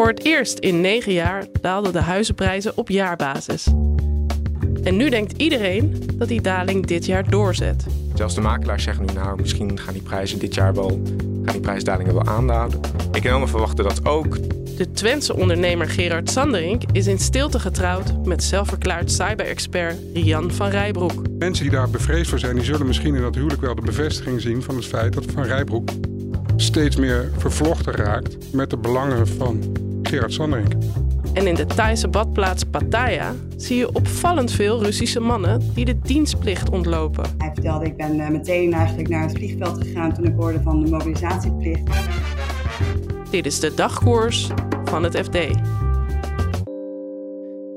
Voor het eerst in negen jaar daalden de huizenprijzen op jaarbasis. En nu denkt iedereen dat die daling dit jaar doorzet. Zelfs de makelaars zeggen nu, nou, misschien gaan die prijzen dit jaar wel, gaan die prijsdalingen wel aanhouden. Economen verwachten dat ook. De Twentse ondernemer Gerard Sanderink is in stilte getrouwd met zelfverklaard cyber-expert Rian van Rijbroek. Mensen die daar bevreesd voor zijn, die zullen misschien in dat huwelijk wel de bevestiging zien van het feit dat Van Rijbroek steeds meer vervlochten raakt met de belangen van Gerard Sanderink. En in de Thaise badplaats Pattaya zie je opvallend veel Russische mannen die de dienstplicht ontlopen. Hij vertelde, ik ben eh, meteen eigenlijk naar het vliegveld gegaan toen ik hoorde van de mobilisatieplicht. Dit is de dagkoers van het FD.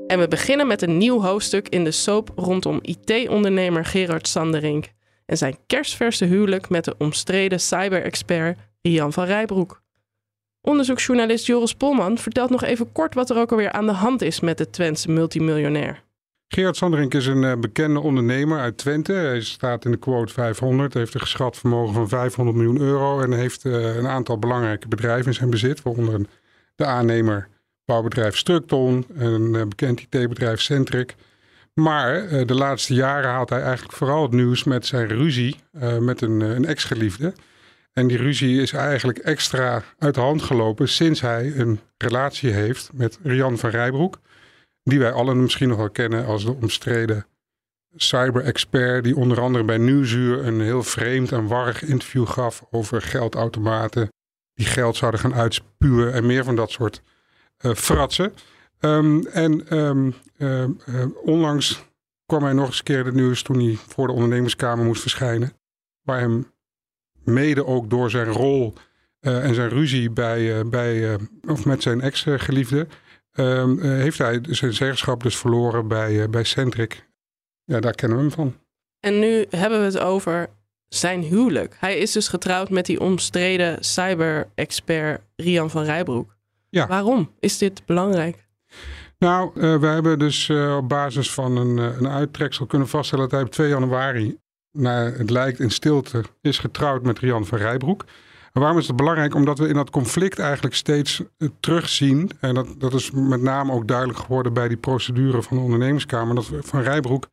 En we beginnen met een nieuw hoofdstuk in de soap rondom IT-ondernemer Gerard Sanderink en zijn kerstverse huwelijk met de omstreden cyber-expert Rian van Rijbroek. Onderzoeksjournalist Joris Polman vertelt nog even kort wat er ook alweer aan de hand is met de Twentse multimiljonair. Gerard Sanderink is een eh, bekende ondernemer uit Twente. Hij staat in de quote 500, heeft een geschat vermogen van 500 miljoen euro en heeft eh, een aantal belangrijke bedrijven in zijn bezit, waaronder de aannemer bouwbedrijf Structon, een eh, bekend IT-bedrijf Centric. Maar de laatste jaren haalt hij eigenlijk vooral het nieuws met zijn ruzie met een, een ex-geliefde. En die ruzie is eigenlijk extra uit de hand gelopen sinds hij een relatie heeft met Rian van Rijbroek. Die wij allen misschien nog wel kennen als de omstreden cyber-expert. Die onder andere bij Nieuwsuur een heel vreemd en warrig interview gaf over geldautomaten. Die geld zouden gaan uitspuwen en meer van dat soort uh, fratsen. Ehm, en ehm, ehm, onlangs kwam hij nog eens een keer het nieuws toen hij voor de ondernemerskamer moest verschijnen. Waar hem mede ook door zijn rol uh, en zijn ruzie bij, uh, bij, uh, of met zijn ex-geliefde, ehm, heeft hij zijn zeggenschap dus verloren bij, bij Centric. Ja, daar kennen we hem van. En nu hebben we het over zijn huwelijk. Hij is dus getrouwd met die omstreden cyber-expert Rian van Rijbroek. Ja. Waarom is dit belangrijk? Nou, we hebben dus op basis van een, een uittreksel kunnen vaststellen dat hij op 2 januari naar het lijkt in stilte, is getrouwd met Rian van Rijbroek. Waarom is het belangrijk? Omdat we in dat conflict eigenlijk steeds eh, terugzien. En dat, dat is met name ook duidelijk geworden bij die procedure van de ondernemerskamer. Dat Van Rijbroek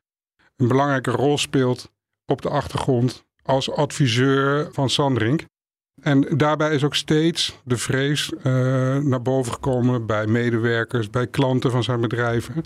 een belangrijke rol speelt op de achtergrond als adviseur van Sandrink. En daarbij is ook steeds de vrees uh, naar boven gekomen bij medewerkers, bij klanten van zijn bedrijven.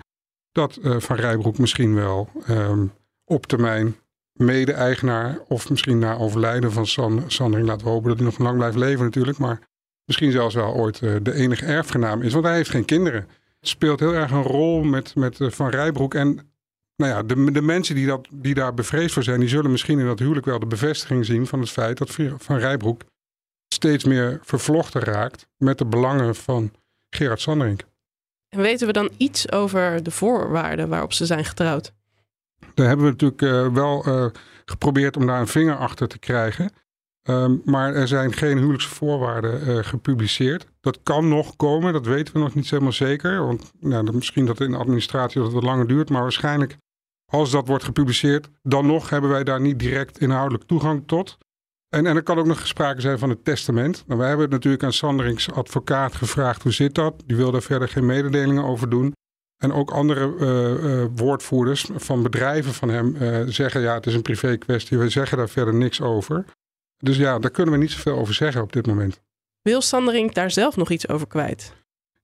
Dat uh, Van Rijbroek misschien wel um, op termijn mede-eigenaar of misschien na overlijden van San, Sandring, laten we hopen dat hij nog lang blijft leven natuurlijk, maar misschien zelfs wel ooit uh, de enige erfgenaam is, want hij heeft geen kinderen. Het speelt heel erg een rol met, met uh, Van Rijbroek en nou ja, de, de mensen die, dat, die daar bevreesd voor zijn, die zullen misschien in dat huwelijk wel de bevestiging zien van het feit dat Van Rijbroek steeds meer vervlochten raakt met de belangen van Gerard Sanderink. En weten we dan iets over de voorwaarden waarop ze zijn getrouwd? Daar hebben we natuurlijk uh, wel uh, geprobeerd om daar een vinger achter te krijgen. Um, maar er zijn geen huwelijksvoorwaarden uh, gepubliceerd. Dat kan nog komen, dat weten we nog niet helemaal zeker. Want nou, misschien dat in de administratie dat wat langer duurt. Maar waarschijnlijk als dat wordt gepubliceerd, dan nog hebben wij daar niet direct inhoudelijk toegang tot. En, en er kan ook nog sprake zijn van het testament. Nou, wij hebben natuurlijk aan Sanderings advocaat gevraagd hoe zit dat. Die wil daar verder geen mededelingen over doen. En ook andere uh, uh, woordvoerders van bedrijven van hem uh, zeggen: ja, het is een privé kwestie, we zeggen daar verder niks over. Dus ja, daar kunnen we niet zoveel over zeggen op dit moment. Wil Sandering daar zelf nog iets over kwijt?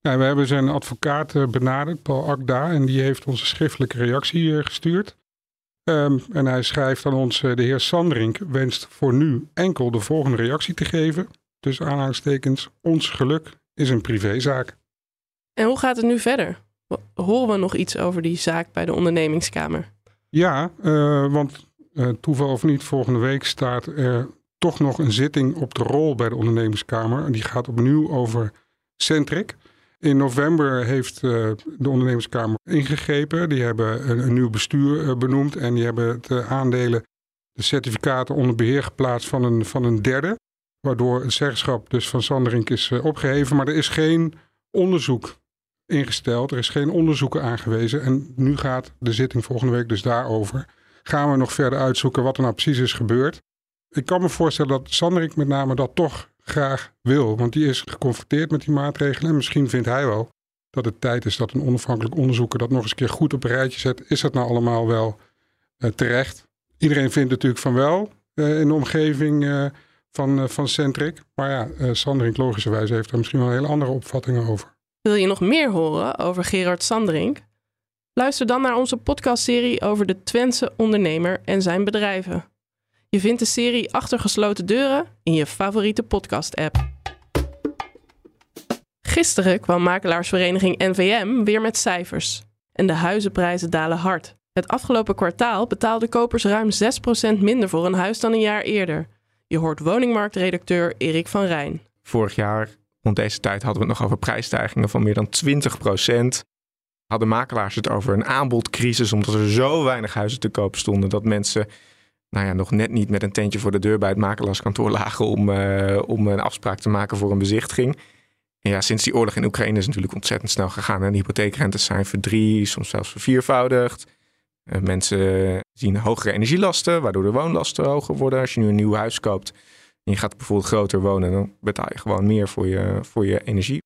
Ja, we hebben zijn advocaat benaderd, Paul Akda, en die heeft onze schriftelijke reactie gestuurd. Um, en hij schrijft aan ons: de heer Sanderink wenst voor nu enkel de volgende reactie te geven. Dus aanhalingstekens: ons geluk is een privézaak. En hoe gaat het nu verder? Horen we nog iets over die zaak bij de ondernemingskamer? Ja, uh, want uh, toeval of niet, volgende week staat er toch nog een zitting op de rol bij de ondernemerskamer. En die gaat opnieuw over Centric. In november heeft uh, de ondernemerskamer ingegrepen. Die hebben een, nieuw bestuur benoemd en die hebben de aandelen, de certificaten onder beheer geplaatst van een, van een derde. Waardoor het zeggenschap dus van Sanderink is opgeheven. Maar er is geen onderzoek ingesteld. Er is geen onderzoek aangewezen. En nu gaat de zitting volgende week dus daarover. Gaan we nog verder uitzoeken wat er nou precies is gebeurd. Ik kan me voorstellen dat Sanderink met name dat toch graag wil. Want die is geconfronteerd met die maatregelen. En misschien vindt hij wel dat het tijd is dat een onafhankelijk onderzoeker dat nog eens een keer goed op een rijtje zet. Is dat nou allemaal wel uh, terecht? Iedereen vindt natuurlijk van wel uh, in de omgeving uh, van, van Centric. Maar ja, Sanderink logischerwijze heeft daar misschien wel hele andere opvattingen over. Wil je nog meer horen over Gerard Sanderink? Luister dan naar onze podcastserie over de Twentse ondernemer en zijn bedrijven. Je vindt de serie Achter gesloten deuren in je favoriete podcast-app. Gisteren kwam makelaarsvereniging NVM weer met cijfers. En de huizenprijzen dalen hard. Het afgelopen kwartaal betaalden kopers ruim 6% minder voor een huis dan een jaar eerder. Je hoort woningmarktredacteur Erik van Rijn. Vorig jaar rond deze tijd hadden we het nog over prijsstijgingen van meer dan 20%. Hadden makelaars het over een aanbodcrisis omdat er zo weinig huizen te koop stonden dat mensen nou ja, nog net niet met een tentje voor de deur bij het makelaarskantoor lagen om, uh, om een afspraak te maken voor een bezichtiging. En ja, sinds die oorlog in Oekraïne is natuurlijk ontzettend snel gegaan. En de hypotheekrentes zijn verdrie, soms zelfs verviervoudigd. Uh, mensen zien hogere energielasten, waardoor de woonlasten hoger worden. Als je nu een nieuw huis koopt en je gaat bijvoorbeeld groter wonen, dan betaal je gewoon meer voor je, voor je energie.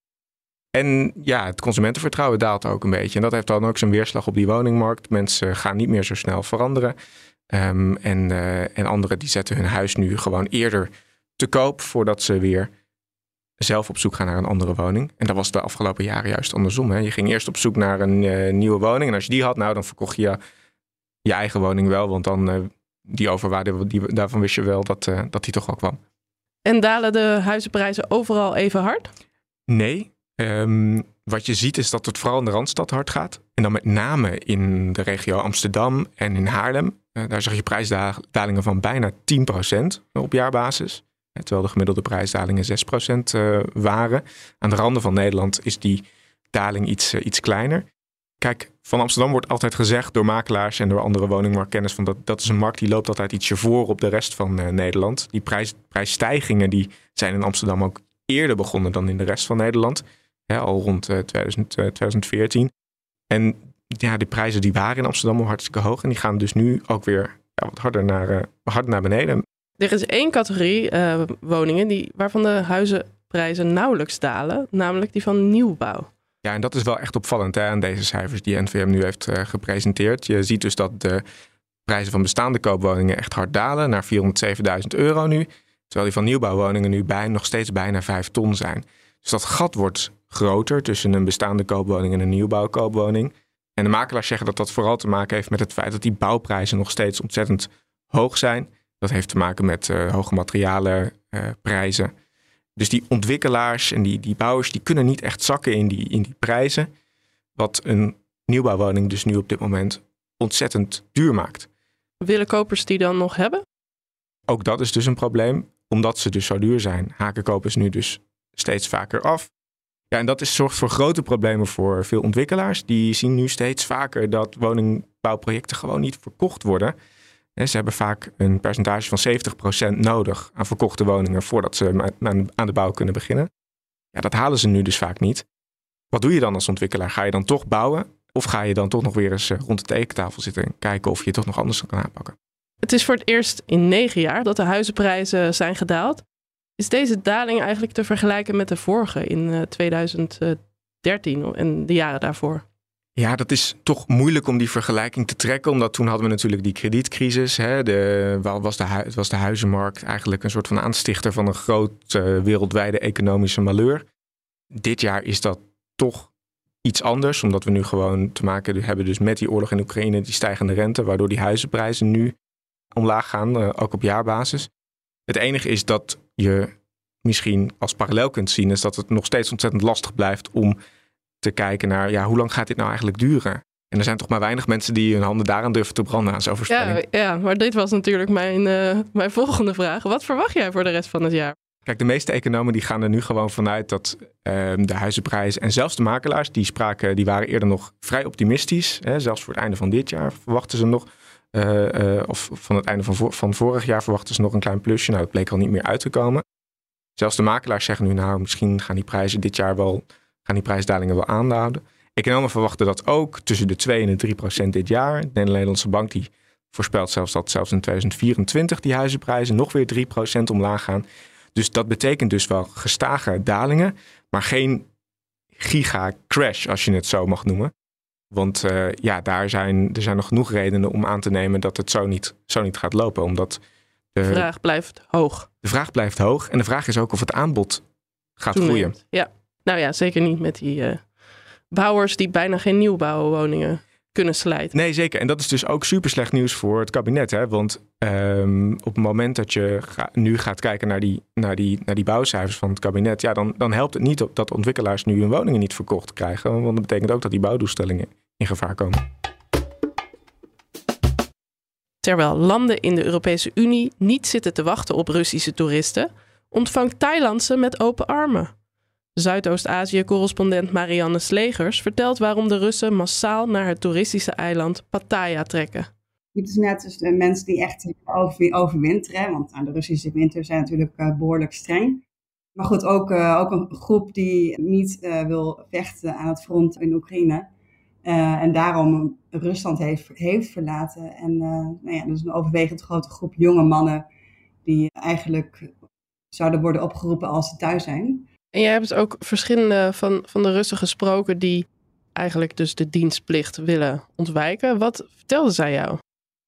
En ja, het consumentenvertrouwen daalt ook een beetje. En dat heeft dan ook zijn weerslag op die woningmarkt. Mensen gaan niet meer zo snel veranderen. Um, en, uh, en anderen die zetten hun huis nu gewoon eerder te koop voordat ze weer zelf op zoek gaan naar een andere woning. En dat was de afgelopen jaren juist andersom. Je ging eerst op zoek naar een uh, nieuwe woning. En als je die had, nou, dan verkocht je je eigen woning wel. Want dan uh, die overwaarde, die, daarvan wist je wel dat, dat die toch wel kwam. En dalen de huizenprijzen overal even hard? Nee. Um, wat je ziet is dat het vooral in de Randstad hard gaat. En dan met name in de regio Amsterdam en in Haarlem. Uh, daar zag je prijsdalingen van bijna 10% op jaarbasis. Terwijl de gemiddelde prijsdalingen 6% uh, waren. Aan de randen van Nederland is die daling iets, uh, iets kleiner. Kijk, van Amsterdam wordt altijd gezegd door makelaars en door andere woningmarktkennis van dat, dat is een markt die loopt altijd ietsje voor op de rest van Nederland. Die prijs, prijsstijgingen die zijn in Amsterdam ook eerder begonnen dan in de rest van Nederland. Al rond 2000, 2014. En ja, die prijzen die waren in Amsterdam al hartstikke hoog. En die gaan dus nu ook weer ja, wat harder naar, naar beneden. Er is één categorie woningen die, waarvan de huizenprijzen nauwelijks dalen. Namelijk die van nieuwbouw. Ja, en dat is wel echt opvallend hè, aan deze cijfers die NVM nu heeft uh, gepresenteerd. Je ziet dus dat de prijzen van bestaande koopwoningen echt hard dalen. Naar 407.000 euro nu. Terwijl die van nieuwbouwwoningen nu nog steeds bijna 5 ton zijn. Dus dat gat wordt groter tussen een bestaande koopwoning en een nieuwbouwkoopwoning. En de makelaars zeggen dat dat vooral te maken heeft met het feit dat die bouwprijzen nog steeds ontzettend hoog zijn. Dat heeft te maken met uh, hoge materialenprijzen. Uh, dus die ontwikkelaars en die, die bouwers die kunnen niet echt zakken in die, in die prijzen. Wat een nieuwbouwwoning dus nu op dit moment ontzettend duur maakt. Willen kopers die dan nog hebben? Ook dat is dus een probleem. Omdat ze dus zo duur zijn, haken kopers nu dus steeds vaker af. Ja, en dat is, zorgt voor grote problemen voor veel ontwikkelaars. Die zien nu steeds vaker dat woningbouwprojecten gewoon niet verkocht worden. Ze hebben vaak een percentage van 70% nodig aan verkochte woningen voordat ze aan de bouw kunnen beginnen. Ja, dat halen ze nu dus vaak niet. Wat doe je dan als ontwikkelaar? Ga je dan toch bouwen? Of ga je dan toch nog weer eens eh, rond de tekentafel zitten en kijken of je het toch nog anders kan aanpakken? Het is voor het eerst in negen jaar dat de huizenprijzen zijn gedaald. Is deze daling eigenlijk te vergelijken met de vorige in 2013 eh, en de jaren daarvoor? Ja, dat is toch moeilijk om die vergelijking te trekken. Omdat toen hadden we natuurlijk die kredietcrisis. Hè. De, was, de, was de huizenmarkt eigenlijk een soort van aanstichter van een groot uh, wereldwijde economische malheur. Dit jaar is dat toch iets anders. Omdat we nu gewoon te maken hebben dus met die oorlog in Oekraïne, die stijgende rente. Waardoor die huizenprijzen nu omlaag gaan, uh, ook op jaarbasis. Het enige is dat je misschien als parallel kunt zien, is dat het nog steeds ontzettend lastig blijft om te kijken naar ja, hoe lang gaat dit nou eigenlijk duren? En er zijn toch maar weinig mensen die hun handen daaraan durven te branden aan zo'n voorspelling. Ja, ja, maar dit was natuurlijk mijn, uh, mijn volgende vraag. Wat verwacht jij voor de rest van het jaar? Kijk, de meeste economen die gaan er nu gewoon vanuit dat uh, de huizenprijzen en zelfs de makelaars, die spraken, die waren eerder nog vrij optimistisch. Hè, zelfs voor het einde van dit jaar verwachten ze nog, uh, of van het einde van, van vorig jaar verwachten ze nog een klein plusje. Nou, dat bleek al niet meer uit te komen. Zelfs de makelaars zeggen nu, nou, misschien gaan die prijzen dit jaar wel, gaan die prijsdalingen wel aanhouden. Economen verwachten dat ook tussen de 2 en de 3 procent dit jaar. De Nederlandse bank die voorspelt zelfs dat zelfs in 2024 die huizenprijzen nog weer 3 procent omlaag gaan. Dus dat betekent dus wel gestage dalingen, maar geen giga crash, als je het zo mag noemen. Want uh, ja, daar zijn, er zijn nog genoeg redenen om aan te nemen dat het zo niet, zo niet gaat lopen. Omdat de vraag blijft hoog. De vraag blijft hoog. En de vraag is ook of het aanbod gaat groeien. Ja, nou ja, zeker niet met die uh, bouwers die bijna geen nieuwbouwwoningen kunnen slijten. Nee, zeker. En dat is dus ook super slecht nieuws voor het kabinet. Hè? Want um, op het moment dat je ga, nu gaat kijken naar die, naar, die, naar die bouwcijfers van het kabinet, ja, dan, dan helpt het niet op dat ontwikkelaars nu hun woningen niet verkocht krijgen. Want dat betekent ook dat die bouwdoelstellingen in gevaar komen. Terwijl landen in de Europese Unie niet zitten te wachten op Russische toeristen, ontvangt Thailand ze met open armen. Zuidoost-Azië-correspondent Marianne Slegers vertelt waarom de Russen massaal naar het toeristische eiland Pattaya trekken. Hebt dus net dus de mensen die echt over, overwinteren, want nou, de Russische winter zijn natuurlijk uh, behoorlijk streng. Maar goed, ook, uh, ook een groep die niet uh, wil vechten aan het front in Oekraïne. en daarom Rusland heeft, heeft verlaten. En nou ja, dus een overwegend grote groep jonge mannen die eigenlijk zouden worden opgeroepen als ze thuis zijn. En jij hebt ook verschillende van, van de Russen gesproken die eigenlijk dus de dienstplicht willen ontwijken. Wat vertelden zij jou?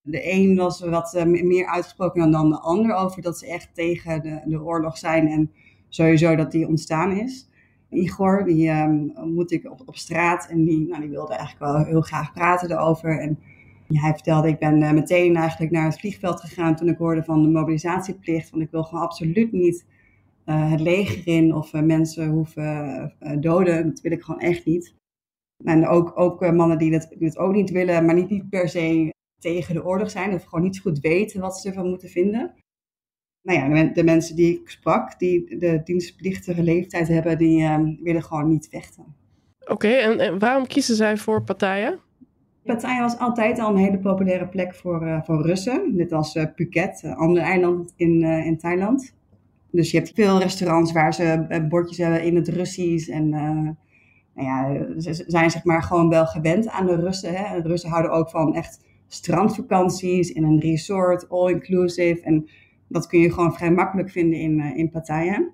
De een was wat uh, meer uitgesproken dan de ander over dat ze echt tegen de, de oorlog zijn en sowieso dat die ontstaan is. Igor, die um, ik op, op straat en die, nou, die wilde eigenlijk wel heel graag praten erover. En hij vertelde, ik ben uh, meteen eigenlijk naar het vliegveld gegaan toen ik hoorde van de mobilisatieplicht. Want ik wil gewoon absoluut niet uh, het leger in of uh, mensen hoeven uh, doden. Dat wil ik gewoon echt niet. En ook, ook mannen die dat, die dat ook niet willen, maar niet, niet per se tegen de oorlog zijn of gewoon niet zo goed weten wat ze ervan moeten vinden. Nou ja, de, de mensen die ik sprak, die de dienstplichtige leeftijd hebben, die ehm, willen gewoon niet vechten. Oké, okay, en, en, waarom kiezen zij voor Pattaya? Pattaya was altijd al een hele populaire plek voor, voor Russen, net als Phuket, een ander eiland in, in Thailand. Dus je hebt veel restaurants waar ze bordjes hebben in het Russisch. En uh, nou ja, ze zijn zeg maar gewoon wel gewend aan de Russen. Hè. De Russen houden ook van echt strandvakanties in een resort, all-inclusive. En dat kun je gewoon vrij makkelijk vinden in, uh, in Pattaya.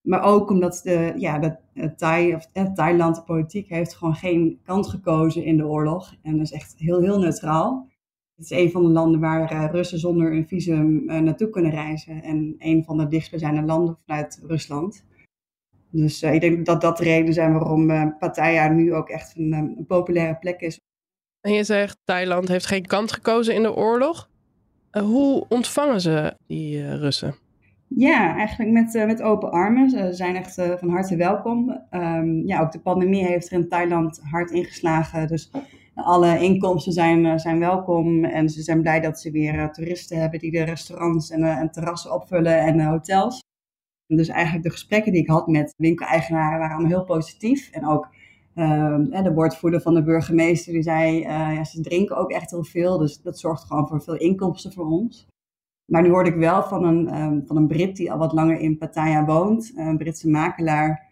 Maar ook omdat de, ja, de Thai, of, eh, Thailand, de politiek, heeft gewoon geen kant gekozen in de oorlog. En dat is echt heel, heel neutraal. Het is een van de landen waar uh, Russen zonder een visum uh, naartoe kunnen reizen. En een van de dichtstbijzijnde landen vanuit Rusland. Dus uh, ik denk dat dat de reden zijn waarom Pattaya nu ook echt een, een, populaire plek is. En je zegt Thailand heeft geen kant gekozen in de oorlog. hoe ontvangen ze die Russen? Ja, eigenlijk met, met open armen. Ze zijn echt van harte welkom. Um, ja, ook de pandemie heeft er in Thailand hard ingeslagen. Dus alle inkomsten zijn, eh, zijn welkom en ze zijn blij dat ze weer uh, toeristen hebben die de restaurants en, en terrassen opvullen en hotels. Dus eigenlijk de gesprekken die ik had met winkeleigenaren waren allemaal heel positief. En ook ehm, de woordvoerder van de burgemeester die zei, ja, ze drinken ook echt heel veel, dus dat zorgt gewoon voor veel inkomsten voor ons. Maar nu hoorde ik wel van een, um, van een Brit die al wat langer in Pattaya woont, een Britse makelaar.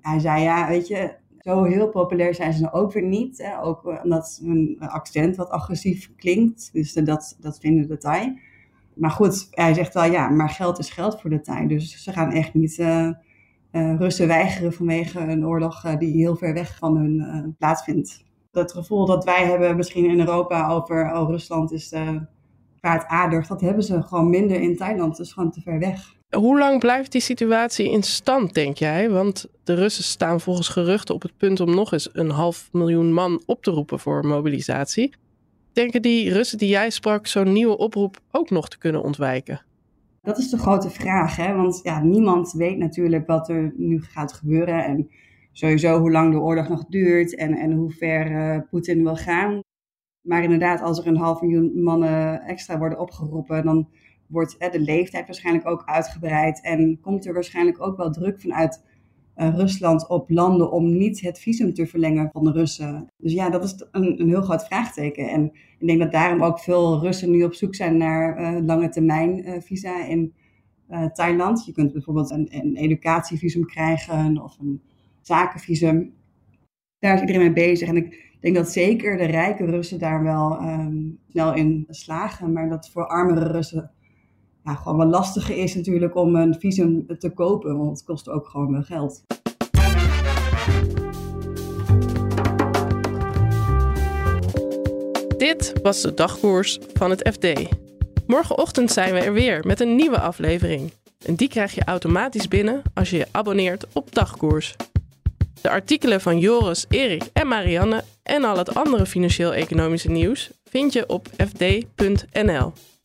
Hij zei, ja, weet je, zo heel populair zijn ze ook weer niet. Hè? Ook eh, omdat hun accent wat agressief klinkt. Dus dat, dat vinden de Thai. Maar goed, hij zegt wel ja, maar geld is geld voor de Thai. Dus ze gaan echt niet uh, Russen weigeren vanwege een oorlog die heel ver weg van hun plaatsvindt. Dat gevoel dat wij hebben misschien in Europa over oh, Rusland is kwaadaardig, dat hebben ze gewoon minder in Thailand. Dat is gewoon te ver weg. Hoe lang blijft die situatie in stand, denk jij? Want de Russen staan volgens geruchten op het punt om nog eens een half miljoen man op te roepen voor mobilisatie. Denken die Russen die jij sprak zo'n nieuwe oproep ook nog te kunnen ontwijken? Dat is de grote vraag, hè? want ja, niemand weet natuurlijk wat er nu gaat gebeuren. En sowieso hoe lang de oorlog nog duurt en, en hoe ver uh, Poetin wil gaan. Maar inderdaad, als er een half miljoen mannen extra worden opgeroepen, dan wordt de leeftijd waarschijnlijk ook uitgebreid. En komt er waarschijnlijk ook wel druk vanuit uh, Rusland op landen om niet het visum te verlengen van de Russen. Dus ja, dat is een, een heel groot vraagteken. En ik denk dat daarom ook veel Russen nu op zoek zijn naar uh, lange termijn uh, visa in Thailand. Je kunt bijvoorbeeld een, een educatievisum krijgen of een zakenvisum. Daar is iedereen mee bezig. En ik denk dat zeker de rijke Russen daar wel um, snel in slagen. Maar dat voor armere Russen ja, gewoon wel lastiger is natuurlijk om een visum te kopen. Want het kost ook gewoon geld. Dit was de dagkoers van het FD. Morgenochtend zijn we er weer met een nieuwe aflevering. En die krijg je automatisch binnen als je je abonneert op Dagkoers. De artikelen van Joris, Erik en Marianne en al het andere financieel-economische nieuws vind je op fd.nl.